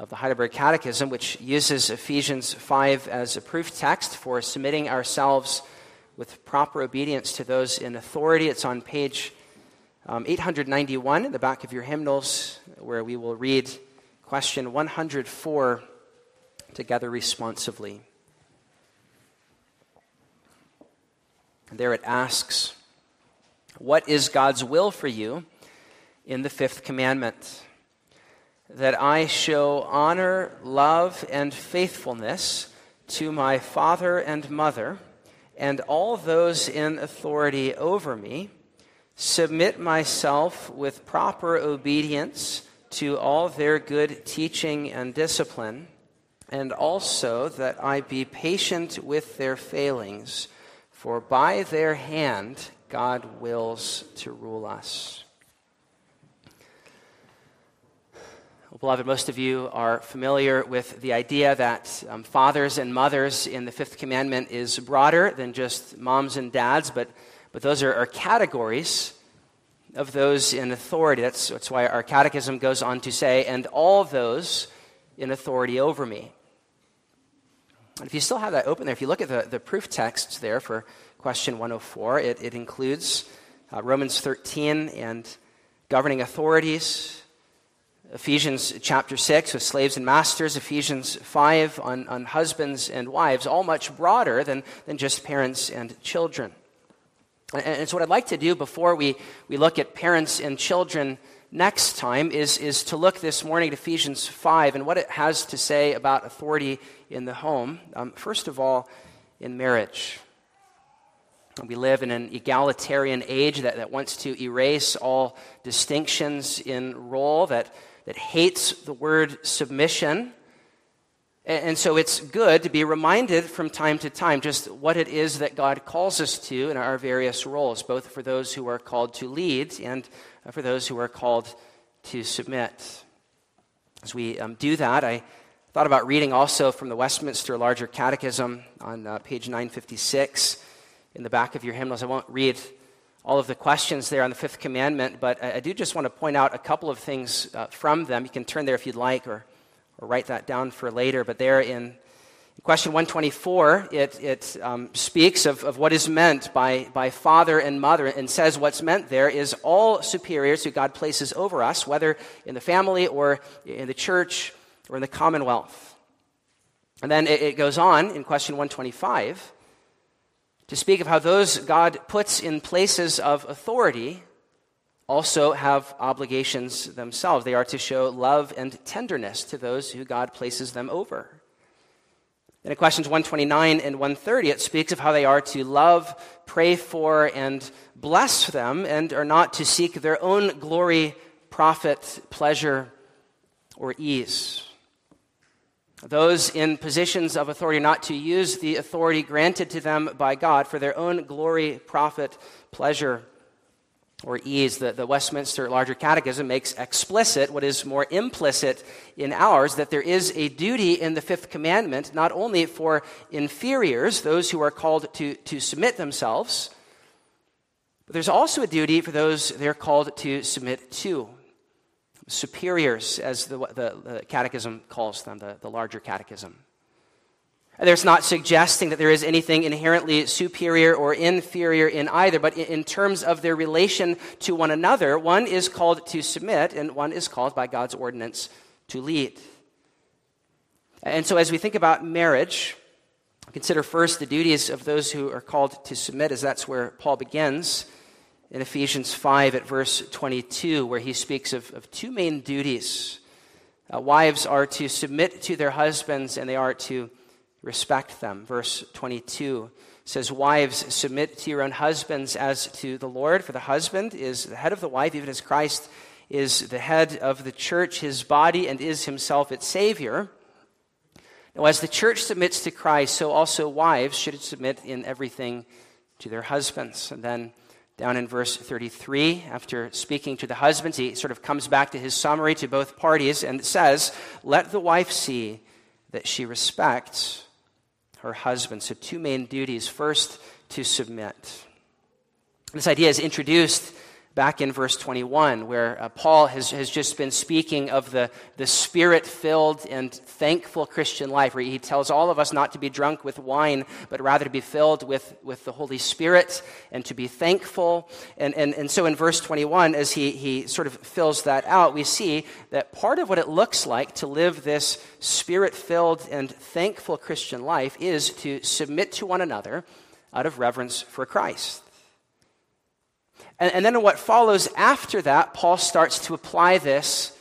of the Heidelberg Catechism, which uses Ephesians 5 as a proof text for submitting ourselves with proper obedience to those in authority. It's on page um, 891 in the back of your hymnals, where we will read question 104 together responsively. And there it asks, What is God's will for you in the fifth commandment? That I show honor, love, and faithfulness to my father and mother and all those in authority over me, submit myself with proper obedience to all their good teaching and discipline, and also that I be patient with their failings, for by their hand God wills to rule us. Well, beloved, most of you are familiar with the idea that um, fathers and mothers in the fifth commandment is broader than just moms and dads, but, but those are, are categories of those in authority. That's, that's why our catechism goes on to say, and all those in authority over me. And if you still have that open there, if you look at the, the proof text there for question 104, it, it includes uh, Romans 13 and governing authorities, Ephesians chapter 6 with slaves and masters, Ephesians 5 on, on husbands and wives, all much broader than, than just parents and children. And, and so, what I'd like to do before we, we look at parents and children next time is, is to look this morning at Ephesians 5 and what it has to say about authority in the home. Um, first of all, in marriage. We live in an egalitarian age that, that wants to erase all distinctions in role, that that hates the word submission. And so it's good to be reminded from time to time just what it is that God calls us to in our various roles, both for those who are called to lead and for those who are called to submit. As we um, do that, I thought about reading also from the Westminster Larger Catechism on uh, page 956 in the back of your hymnals. I won't read all of the questions there on the fifth commandment, but I, do just want to point out a couple of things uh, from them. You can turn there if you'd like or, or write that down for later. But there in question 124, it, it um, speaks of, of what is meant by, by father and mother and says what's meant there is all superiors who God places over us, whether in the family or in the church or in the commonwealth. And then it, it goes on in question 125 to speak of how those God puts in places of authority also have obligations themselves. They are to show love and tenderness to those who God places them over. And in questions 129 and 130, it speaks of how they are to love, pray for, and bless them, and are not to seek their own glory, profit, pleasure, or ease. Those in positions of authority not to use the authority granted to them by God for their own glory, profit, pleasure, or ease. The, the Westminster Larger Catechism makes explicit what is more implicit in ours that there is a duty in the fifth commandment, not only for inferiors, those who are called to, to submit themselves, but there's also a duty for those they're called to submit to. Superiors, as the, the, the Catechism calls them, the, the larger Catechism. There's not suggesting that there is anything inherently superior or inferior in either, but in terms of their relation to one another, one is called to submit and one is called by God's ordinance to lead. And so, as we think about marriage, consider first the duties of those who are called to submit, as that's where Paul begins in Ephesians 5 at verse 22, where he speaks of, of two main duties. Uh, wives are to submit to their husbands, and they are to respect them. Verse 22 says, Wives, submit to your own husbands as to the Lord, for the husband is the head of the wife, even as Christ is the head of the church, his body, and is himself its Savior. Now, as the church submits to Christ, so also wives should submit in everything to their husbands. And then down in verse 33, after speaking to the husbands, he sort of comes back to his summary to both parties and says, Let the wife see that she respects her husband. So, two main duties. First, to submit. This idea is introduced back in verse 21, where uh, Paul has, has just been speaking of the, the spirit filled and thankful Christian life, where he tells all of us not to be drunk with wine, but rather to be filled with, with the Holy Spirit and to be thankful. And, and, and so in verse 21, as he, he sort of fills that out, we see that part of what it looks like to live this spirit filled and thankful Christian life is to submit to one another out of reverence for Christ. And, and then what follows after that, Paul starts to apply this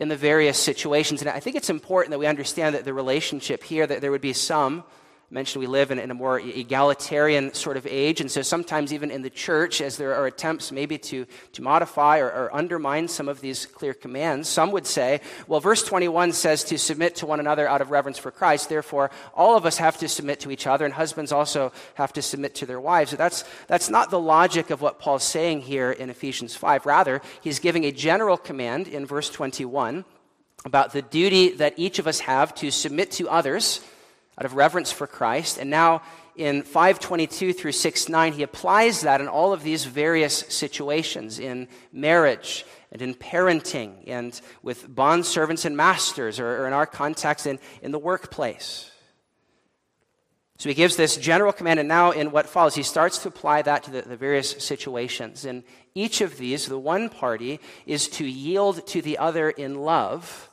in the various situations. And I think it's important that we understand that the relationship here, that there would be some mentioned we live in, in, a more egalitarian sort of age. And so sometimes, even in the church, as there are attempts maybe to, to modify or, or, undermine some of these clear commands, some would say, well, verse 21 says to submit to one another out of reverence for Christ. Therefore, all of us have to submit to each other, and husbands also have to submit to their wives. So that's, that's not the logic of what Paul's saying here in Ephesians 5. Rather, he's giving a general command in verse 21 about the duty that each of us have to submit to others out of reverence for Christ. And now in 522 through 69, he applies that in all of these various situations in marriage and in parenting and with bond servants and masters, or, or in our context, in, in the workplace. So he gives this general command, and now in what follows, he starts to apply that to the, the, various situations. In each of these, the one party is to yield to the other in love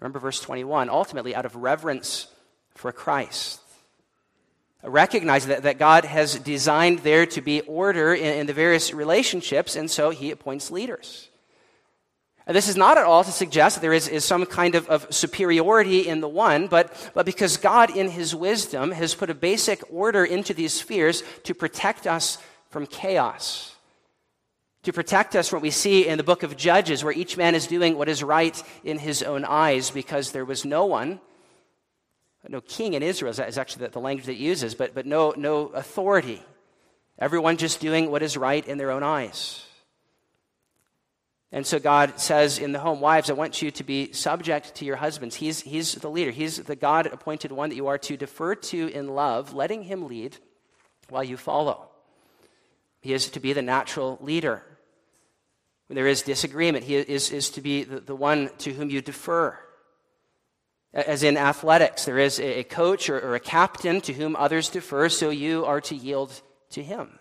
Remember verse 21 ultimately, out of reverence for Christ. Recognize that, that God has designed there to be order in, in the various relationships, and so he appoints leaders. And this is not at all to suggest that there is, is some kind of, of superiority in the one, but, but because God, in his wisdom, has put a basic order into these spheres to protect us from chaos to protect us from what we see in the book of Judges, where each man is doing what is right in his own eyes because there was no one, no king in Israel is actually the language that uses, but, but no, no authority. Everyone just doing what is right in their own eyes. And so God says in the home, Wives, I want you to be subject to your husbands. He's, he's the leader, He's the God appointed one that you are to defer to in love, letting Him lead while you follow. He is to be the natural leader. When there is disagreement, he is, is to be the, the one to whom you defer. As in athletics, there is a coach or, or, a captain to whom others defer, so you are to yield to him.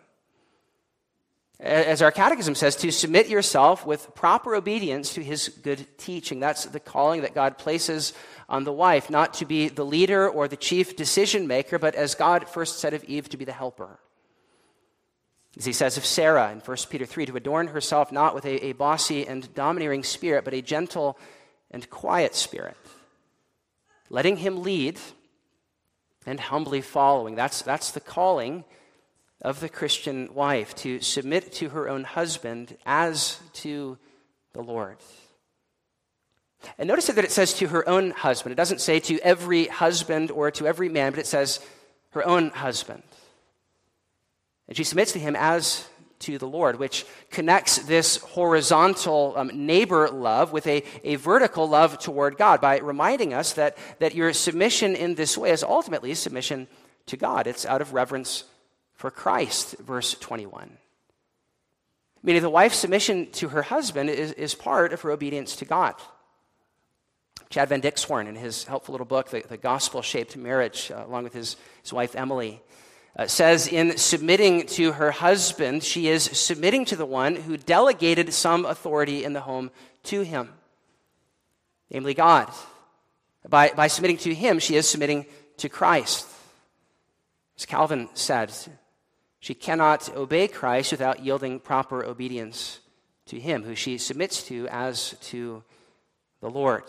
As our catechism says, to submit yourself with proper obedience to his good teaching. That's the calling that God places on the wife, not to be the leader or the chief decision maker, but as God first said of Eve, to be the helper. As he says of Sarah in 1 Peter 3, to adorn herself not with a, a bossy and domineering spirit, but a gentle and quiet spirit, letting him lead and humbly following. That's, that's the calling of the Christian wife to submit to her own husband as to the Lord. And notice that it says to her own husband. It doesn't say to every husband or to every man, but it says her own husband. And she submits to him as to the Lord, which connects this horizontal um, neighbor love with a, a vertical love toward God by reminding us that, that your submission in this way is ultimately submission to God. It's out of reverence for Christ, verse 21. Meaning the wife's submission to her husband is, is part of her obedience to God. Chad Van Dixhoorn, in his helpful little book, The, the Gospel Shaped Marriage, uh, along with his, his wife Emily, uh, says in submitting to her husband, she is submitting to the one who delegated some authority in the home to him, namely God. By, by submitting to him, she is submitting to Christ. As Calvin said, she cannot obey Christ without yielding proper obedience to him, who she submits to as to the Lord.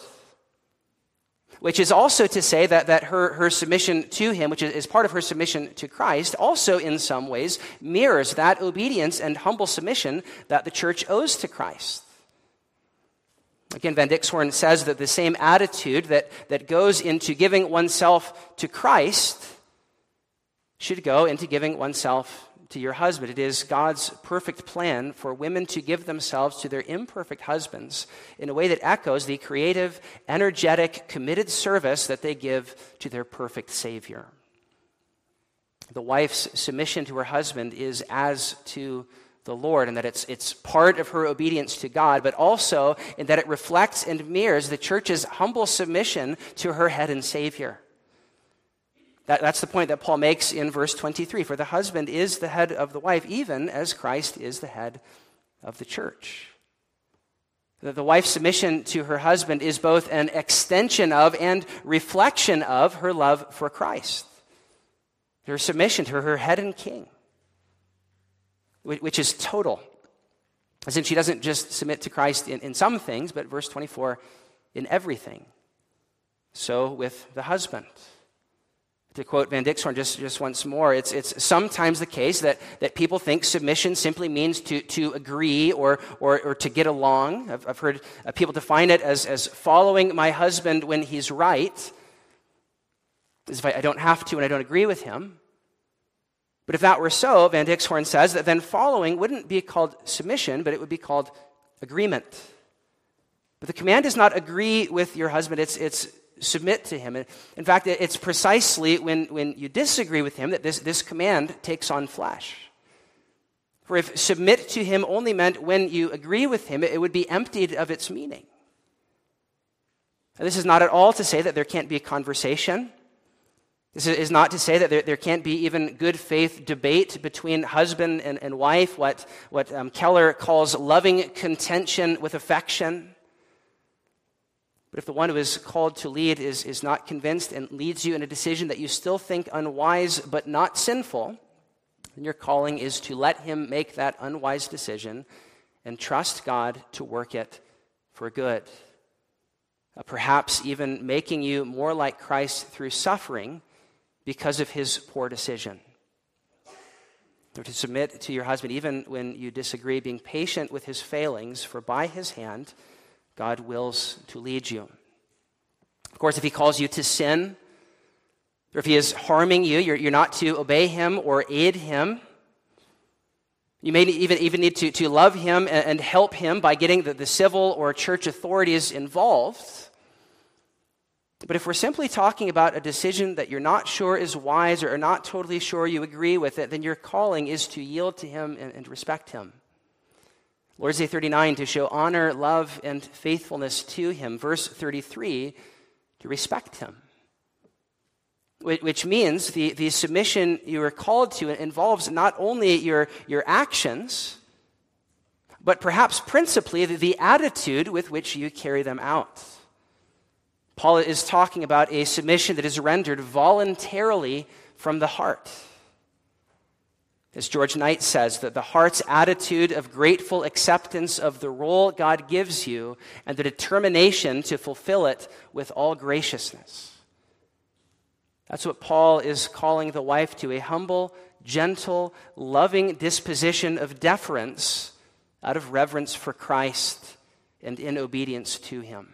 Which is also to say that, that her, her submission to him, which is, part of her submission to Christ, also in some ways mirrors that obedience and humble submission that the church owes to Christ. Again, Van Dixhoorn says that the same attitude that, that goes into giving oneself to Christ should go into giving oneself to your husband. It is God's perfect plan for women to give themselves to their imperfect husbands in a way that echoes the creative, energetic, committed service that they give to their perfect Savior. The wife's submission to her husband is as to the Lord, and that it's, it's part of her obedience to God, but also in that it reflects and mirrors the church's humble submission to her head and Savior. That, that's the point that Paul makes in verse 23. For the husband is the head of the wife, even as Christ is the head of the church. The, the wife's submission to her husband is both an extension of and reflection of her love for Christ. Her submission to her head and king, which is total. Since she doesn't just submit to Christ in, in some things, but verse 24, in everything. So with the husband. To quote Van Dixhoorn just, just once more, it's, it's sometimes the case that, that people think submission simply means to, to agree or, or, or to get along. I've, I've heard uh, people define it as, as following my husband when he's right, as if I, I don't have to and I don't agree with him. But if that were so, Van Dixhoorn says that then following wouldn't be called submission, but it would be called agreement. But the command does not agree with your husband, it's, it's submit to him. In fact, it's precisely when, when you disagree with him that this, this command takes on flesh. For if submit to him only meant when you agree with him, it would be emptied of its meaning. And this is not at all to say that there can't be a conversation. This is not to say that there, there can't be even good faith debate between husband and, and wife, what, what um, Keller calls loving contention with affection. But if the one who is called to lead is, is not convinced and leads you in a decision that you still think unwise but not sinful, then your calling is to let him make that unwise decision and trust God to work it for good. Uh, perhaps even making you more like Christ through suffering because of his poor decision. Or to submit to your husband even when you disagree, being patient with his failings, for by his hand, God wills to lead you. Of course, if He calls you to sin, or if He is harming you, you're, you're not to obey Him or aid Him. You may even, even need to, to love Him and, and help Him by getting the, the civil or church authorities involved. But if we're simply talking about a decision that you're not sure is wise or not totally sure you agree with it, then your calling is to yield to Him and, and respect Him. Lord's Day 39, to show honor, love, and faithfulness to him. Verse 33, to respect him. Which means the, the submission you are called to involves not only your, your actions, but perhaps principally the, the attitude with which you carry them out. Paul is talking about a submission that is rendered voluntarily from the heart. As George Knight says, that the heart's attitude of grateful acceptance of the role God gives you and the determination to fulfill it with all graciousness. That's what Paul is calling the wife to a humble, gentle, loving disposition of deference out of reverence for Christ and in obedience to him.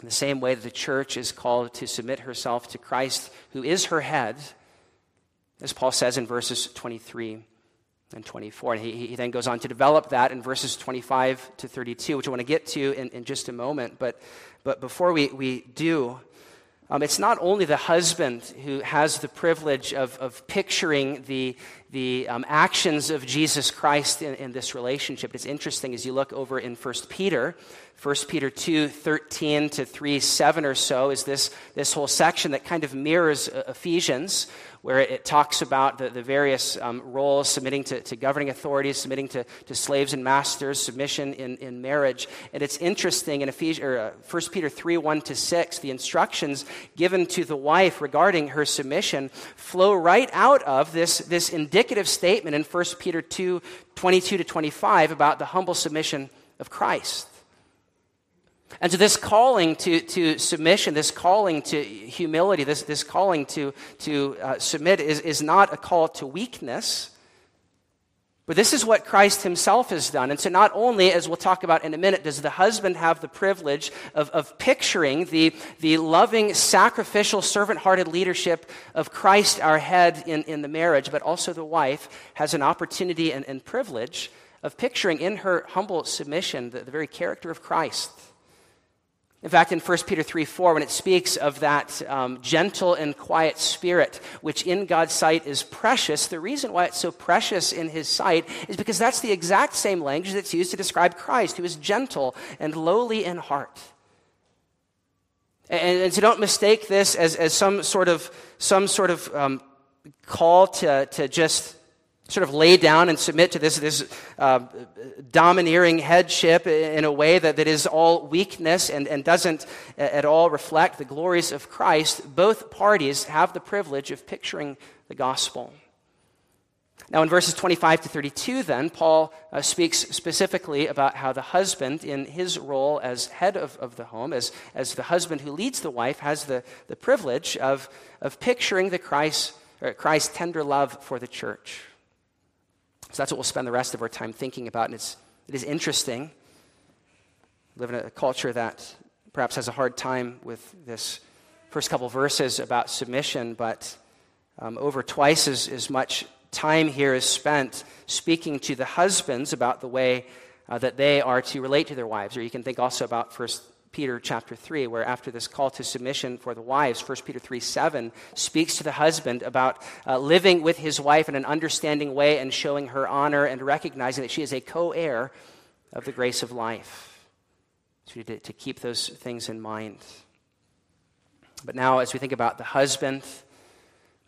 In the same way that the church is called to submit herself to Christ, who is her head as Paul says in verses 23 and 24. And he, he then goes on to develop that in verses 25 to 32, which I want to get to in, in just a moment. But, but before we, we do, um, it's not only the husband who has the privilege of, of picturing the, the um, actions of Jesus Christ in, in, this relationship. It's interesting as you look over in 1 Peter. 1 Peter 2, 13 to 3, 7 or so is this, this whole section that kind of mirrors uh, Ephesians, where it, talks about the, the various um, roles submitting to, to, governing authorities, submitting to, to slaves and masters, submission in, in marriage. And it's interesting in Ephesians, or, uh, 1 Peter 3, 1 to 6, the instructions given to the wife regarding her submission flow right out of this, this indicative statement in 1 Peter 2, 22 to 25 about the humble submission of Christ. And so, this calling to, to submission, this calling to humility, this, this calling to, to uh, submit is, is not a call to weakness, but this is what Christ himself has done. And so, not only, as we'll talk about in a minute, does the husband have the privilege of, of picturing the, the loving, sacrificial, servant hearted leadership of Christ, our head, in, in the marriage, but also the wife has an opportunity and, and privilege of picturing in her humble submission the, the very character of Christ. In fact, in 1 Peter 3 4, when it speaks of that um, gentle and quiet spirit, which in God's sight is precious, the reason why it's so precious in his sight is because that's the exact same language that's used to describe Christ, who is gentle and lowly in heart. And, and so don't mistake this as, as some sort of, some sort of um, call to, to just sort of lay down and submit to this, this uh, domineering headship in a way that, that is all weakness and, and doesn't at all reflect the glories of Christ, both parties have the privilege of picturing the gospel. Now, in verses 25 to 32, then, Paul uh, speaks specifically about how the husband, in his role as head of, of the home, as, as the husband who leads the wife, has the, the privilege of, of picturing the Christ, Christ's tender love for the church. So that's what we'll spend the rest of our time thinking about. And it's, it is interesting. We live in a culture that perhaps has a hard time with this first couple verses about submission, but um, over twice as, as much time here is spent speaking to the husbands about the way uh, that they are to relate to their wives. Or you can think also about First Peter chapter 3, where after this call to submission for the wives, 1 Peter 3 7 speaks to the husband about uh, living with his wife in an understanding way and showing her honor and recognizing that she is a co heir of the grace of life. So to, to keep those things in mind. But now, as we think about the husband,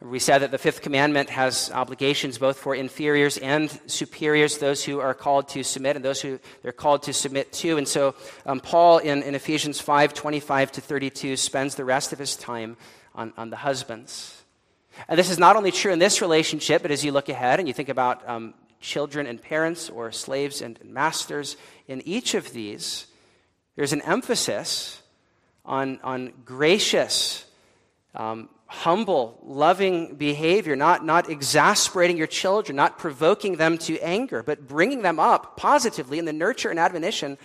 we said that the fifth commandment has obligations both for inferiors and superiors, those who are called to submit and those who they're called to submit to. And so um, Paul in, in Ephesians 5 25 to 32 spends the rest of his time on, on the husbands. And this is not only true in this relationship, but as you look ahead and you think about um, children and parents or slaves and masters, in each of these, there's an emphasis on, on gracious. Um, humble, loving behavior, not, not exasperating your children, not provoking them to anger, but bringing them up positively in the nurture and admonition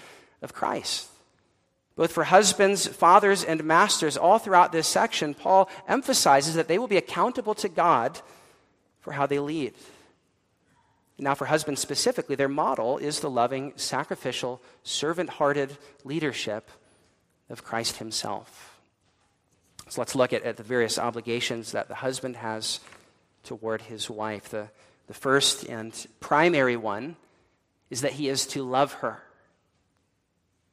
of Christ. Both for husbands, fathers, and masters, all throughout this section, Paul emphasizes that they will be accountable to God for how they lead. Now, for husbands specifically, their model is the loving, sacrificial, servant hearted leadership of Christ himself. So let's look at, at the various obligations that the husband has toward his wife. The, the first and primary one is that he is to love her.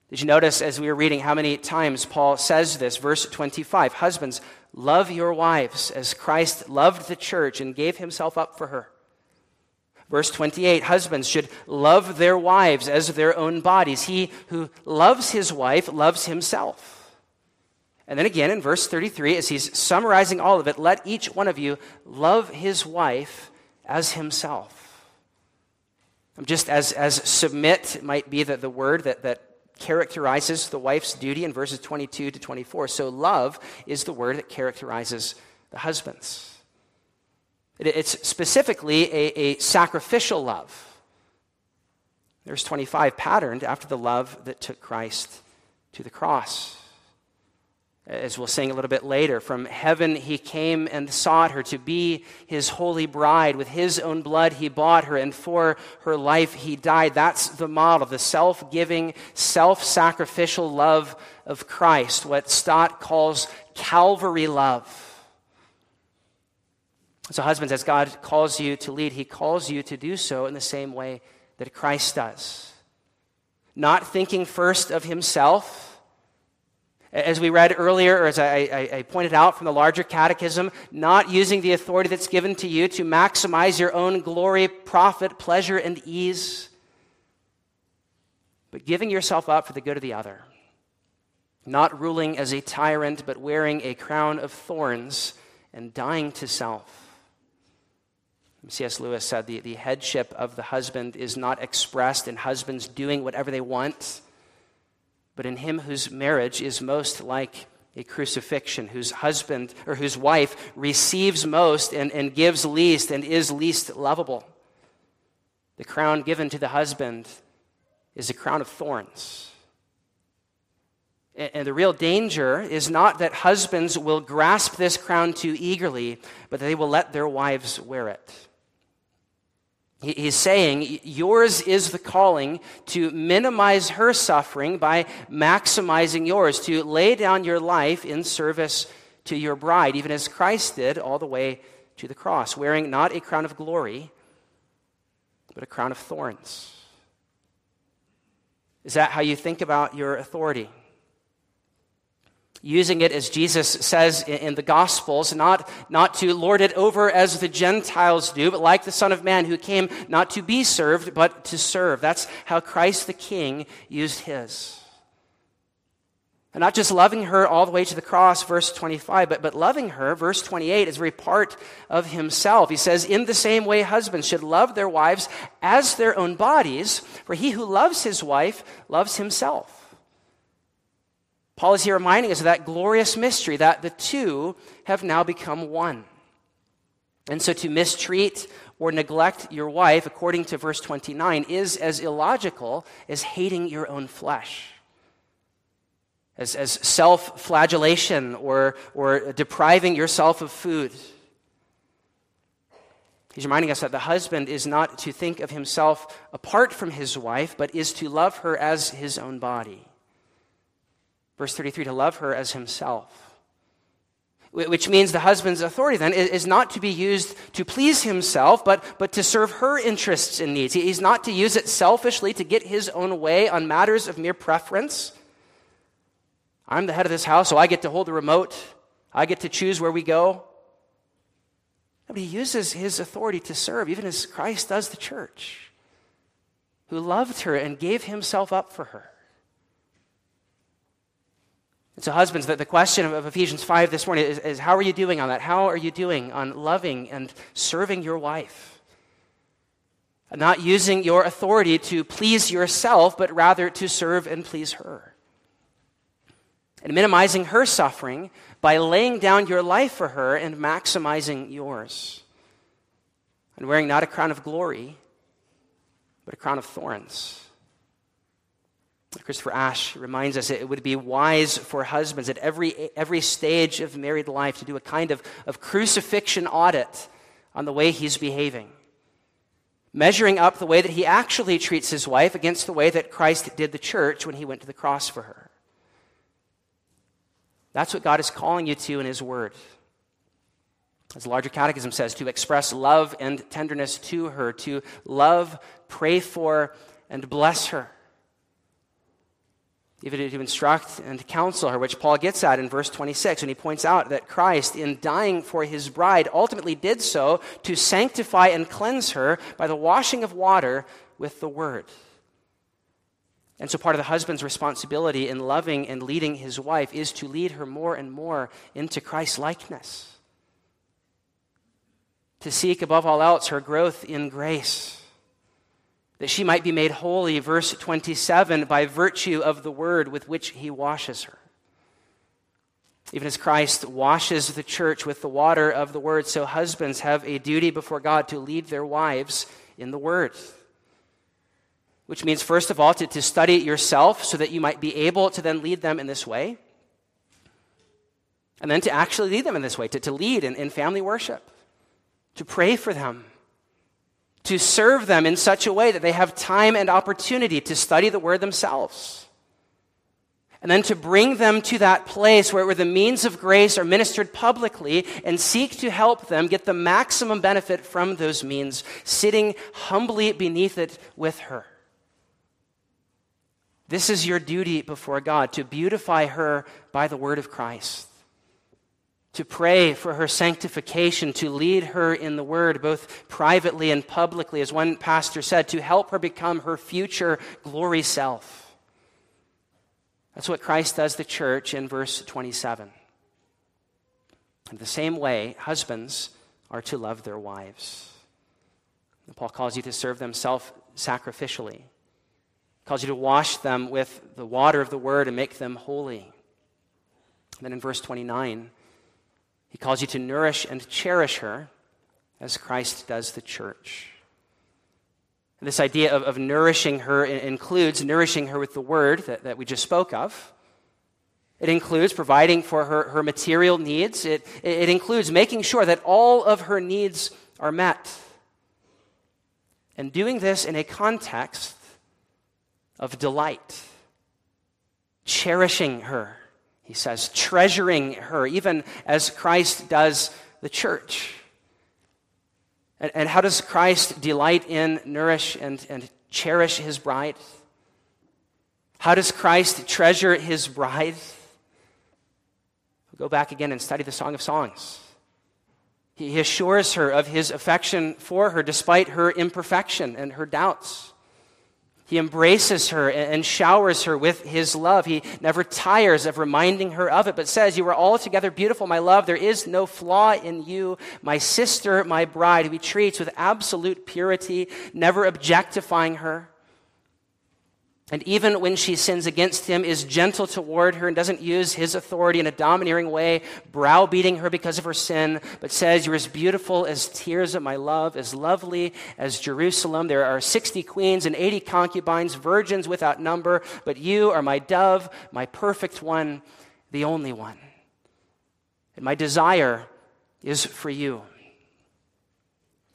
Did you notice as we were reading how many times Paul says this? Verse 25 Husbands, love your wives as Christ loved the church and gave himself up for her. Verse 28 Husbands should love their wives as their own bodies. He who loves his wife loves himself. And then again in verse 33, as he's summarizing all of it, let each one of you love his wife as himself. Um, just as, as submit might be the, the word that, that characterizes the wife's duty in verses 22 to 24, so love is the word that characterizes the husband's. It, it's specifically a, a sacrificial love. There's 25 patterned after the love that took Christ to the cross. As we'll sing a little bit later, from heaven he came and sought her to be his holy bride. With his own blood he bought her, and for her life he died. That's the model, the self giving, self sacrificial love of Christ, what Stott calls Calvary love. So, husbands, as God calls you to lead, he calls you to do so in the same way that Christ does. Not thinking first of himself as we read earlier, or as I, I, I, pointed out from the larger catechism, not using the authority that's given to you to maximize your own glory, profit, pleasure, and ease, but giving yourself up for the good of the other. Not ruling as a tyrant, but wearing a crown of thorns and dying to self. C.S. Lewis said the, the headship of the husband is not expressed in husbands doing whatever they want but in him whose marriage is most like a crucifixion, whose husband or whose wife receives most and, and gives least and is least lovable. The crown given to the husband is a crown of thorns. And the real danger is not that husbands will grasp this crown too eagerly, but that they will let their wives wear it. He's saying, yours is the calling to minimize her suffering by maximizing yours, to lay down your life in service to your bride, even as Christ did all the way to the cross, wearing not a crown of glory, but a crown of thorns. Is that how you think about your authority? Using it as Jesus says in the Gospels, not, not to lord it over as the Gentiles do, but like the Son of Man who came not to be served, but to serve. That's how Christ the King used his. And not just loving her all the way to the cross, verse 25, but, but loving her, verse 28, is very part of himself. He says, In the same way, husbands should love their wives as their own bodies, for he who loves his wife loves himself. Paul is here reminding us of that glorious mystery that the two have now become one. And so to mistreat or neglect your wife, according to verse 29, is as illogical as hating your own flesh. As, as self flagellation or, or depriving yourself of food. He's reminding us that the husband is not to think of himself apart from his wife, but is to love her as his own body. Verse 33 to love her as himself. Which means the husband's authority then is not to be used to please himself, but, but to serve her interests and needs. He's not to use it selfishly to get his own way on matters of mere preference. I'm the head of this house, so I get to hold the remote. I get to choose where we go. But he uses his authority to serve, even as Christ does the church, who loved her and gave himself up for her. And so, husbands, the, the question of, Ephesians 5 this morning is, is how are you doing on that? How are you doing on loving and serving your wife? Not using your authority to please yourself, but rather to serve and please her. And minimizing her suffering by laying down your life for her and maximizing yours. And wearing not a crown of glory, but a crown of thorns. Christopher Ash reminds us it would be wise for husbands at every, every stage of married life to do a kind of, of crucifixion audit on the way he's behaving, measuring up the way that he actually treats his wife against the way that Christ did the church when he went to the cross for her. That's what God is calling you to in his word. As the larger catechism says, to express love and tenderness to her, to love, pray for, and bless her even to instruct and to counsel her, which Paul gets at in verse 26 when he points out that Christ, in dying for his bride, ultimately did so to sanctify and cleanse her by the washing of water with the word. And so, part of the husband's responsibility in loving and leading his wife is to lead her more and more into Christ's likeness, to seek above all else her growth in grace that she might be made holy, verse 27, by virtue of the word with which he washes her. Even as Christ washes the church with the water of the word, so husbands have a duty before God to lead their wives in the word. Which means, first of all, to, to study it yourself so that you might be able to then lead them in this way. And then to actually lead them in this way, to, to lead in, in family worship, to pray for them, to serve them in such a way that they have time and opportunity to study the word themselves. And then to bring them to that place where, where the means of grace are ministered publicly and seek to help them get the maximum benefit from those means, sitting humbly beneath it with her. This is your duty before God to beautify her by the word of Christ to pray for her sanctification, to lead her in the word, both privately and publicly, as one pastor said, to help her become her future glory self. That's what Christ does the church in verse 27. In the same way, husbands are to love their wives. And Paul calls you to serve them self sacrificially, calls you to wash them with the water of the word and make them holy. And then in verse 29, he calls you to nourish and cherish her as Christ does the church. This idea of, of nourishing her includes nourishing her with the word that, that we just spoke of. It includes providing for her, her material needs. It, it includes making sure that all of her needs are met. And doing this in a context of delight, cherishing her he says, treasuring her, even as Christ does the church. And, and how does Christ delight in, nourish, and, and cherish his bride? How does Christ treasure his bride? We'll go back again and study the Song of Songs. He assures her of his affection for her despite her imperfection and her doubts. He embraces her and showers her with his love. He never tires of reminding her of it, but says, You are altogether beautiful, my love. There is no flaw in you, my sister, my bride, who he treats with absolute purity, never objectifying her. And even when she sins against him, is gentle toward her and doesn't use his authority in a domineering way, browbeating her because of her sin, but says, You're as beautiful as tears of my love, as lovely as Jerusalem. There are 60 queens and 80 concubines, virgins without number, but you are my dove, my perfect one, the only one. And my desire is for you.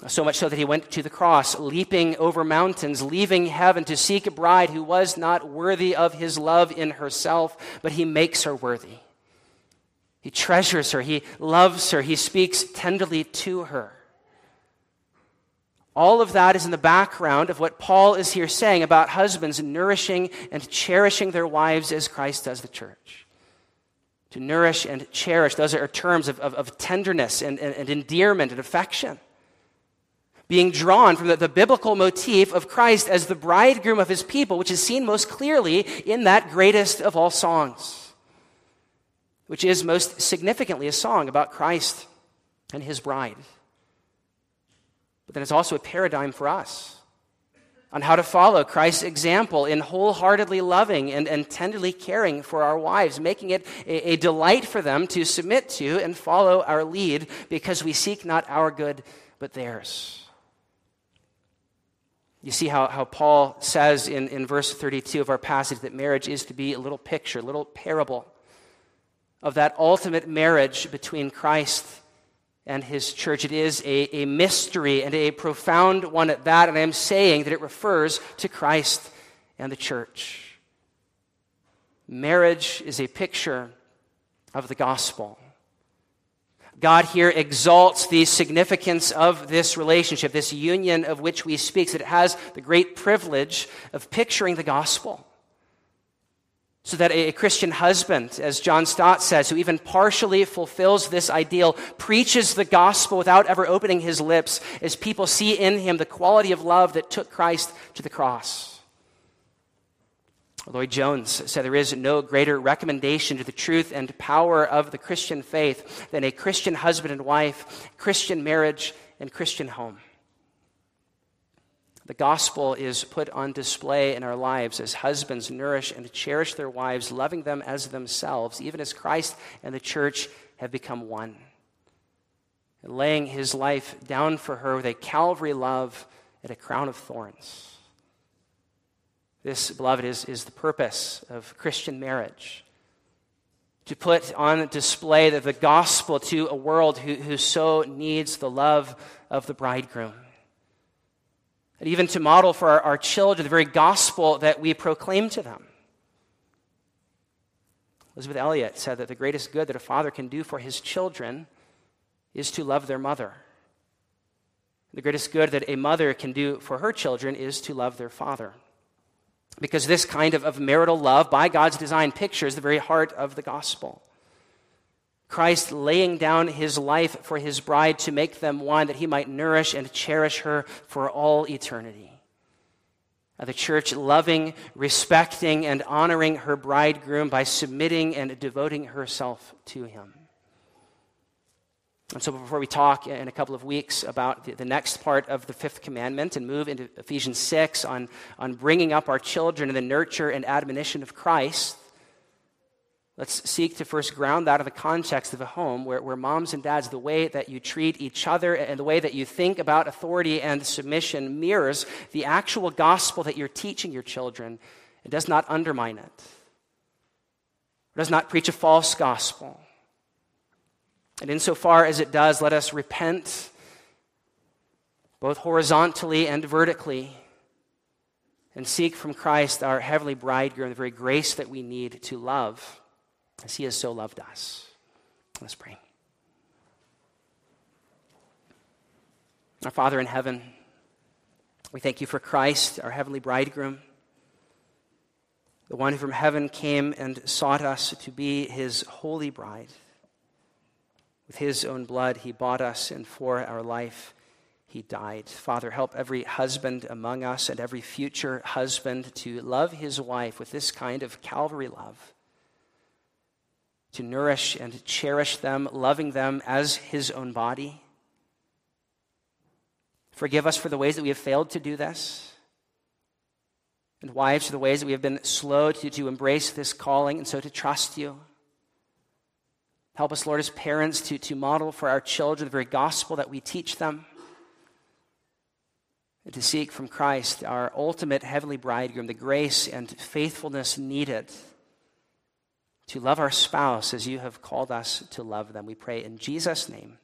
So much so that he went to the cross, leaping over mountains, leaving heaven to seek a bride who was not worthy of his love in herself, but he makes her worthy. He treasures her, he loves her, he speaks tenderly to her. All of that is in the background of what Paul is here saying about husbands nourishing and cherishing their wives as Christ does the church. To nourish and cherish, those are terms of, of, of tenderness and, and, and endearment and affection being drawn from the, the, biblical motif of Christ as the bridegroom of his people, which is seen most clearly in that greatest of all songs, which is most significantly a song about Christ and his bride. But then it's also a paradigm for us on how to follow Christ's example in wholeheartedly loving and, and tenderly caring for our wives, making it a, a delight for them to submit to and follow our lead because we seek not our good but theirs. You see how, how Paul says in, in verse 32 of our passage that marriage is to be a little picture, a little parable of that ultimate marriage between Christ and his church. It is a, a mystery and a profound one at that, and I am saying that it refers to Christ and the church. Marriage is a picture of the gospel. God here exalts the significance of this relationship, this union of which we speak, that it has the great privilege of picturing the gospel. So that a Christian husband, as John Stott says, who even partially fulfills this ideal, preaches the gospel without ever opening his lips, as people see in him the quality of love that took Christ to the cross. Lloyd Jones said there is no greater recommendation to the truth and power of the Christian faith than a Christian husband and wife, Christian marriage, and Christian home. The gospel is put on display in our lives as husbands nourish and cherish their wives, loving them as themselves, even as Christ and the church have become one. Laying his life down for her with a Calvary love and a crown of thorns. This, beloved, is, is the purpose of Christian marriage to put on display the, the gospel to a world who, who so needs the love of the bridegroom. And even to model for our, our children the very gospel that we proclaim to them. Elisabeth Elliot said that the greatest good that a father can do for his children is to love their mother. The greatest good that a mother can do for her children is to love their father. Because this kind of, of marital love, by God's design, pictures the very heart of the gospel. Christ laying down his life for his bride to make them one, that he might nourish and cherish her for all eternity. The church loving, respecting, and honoring her bridegroom by submitting and devoting herself to him. And so, before we talk in a couple of weeks about the, the, next part of the fifth commandment and move into Ephesians 6 on, on bringing up our children in the nurture and admonition of Christ, Let's seek to first ground that in the context of a home where, where moms and dads, the way that you treat each other and the way that you think about authority and submission mirrors the actual gospel that you're teaching your children. It does not undermine it, it does not preach a false gospel. And insofar as it does, let us repent both horizontally and vertically and seek from Christ, our heavenly bridegroom, the very grace that we need to love as he has so loved us. Let's pray. Our Father in heaven, we thank you for Christ, our heavenly bridegroom, the one who from heaven came and sought us to be his holy bride. With his own blood, he bought us, and for our life, he died. Father, help every husband among us and every future husband to love his wife with this kind of Calvary love to nourish and cherish them, loving them as his own body. Forgive us for the ways that we have failed to do this. And wives, for the ways that we have been slow to, to embrace this calling and so to trust you. Help us, Lord, as parents, to, to model for our children the very gospel that we teach them. And to seek from Christ, our ultimate heavenly bridegroom, the grace and faithfulness needed to love our spouse as you have called us to love them. We pray in Jesus' name.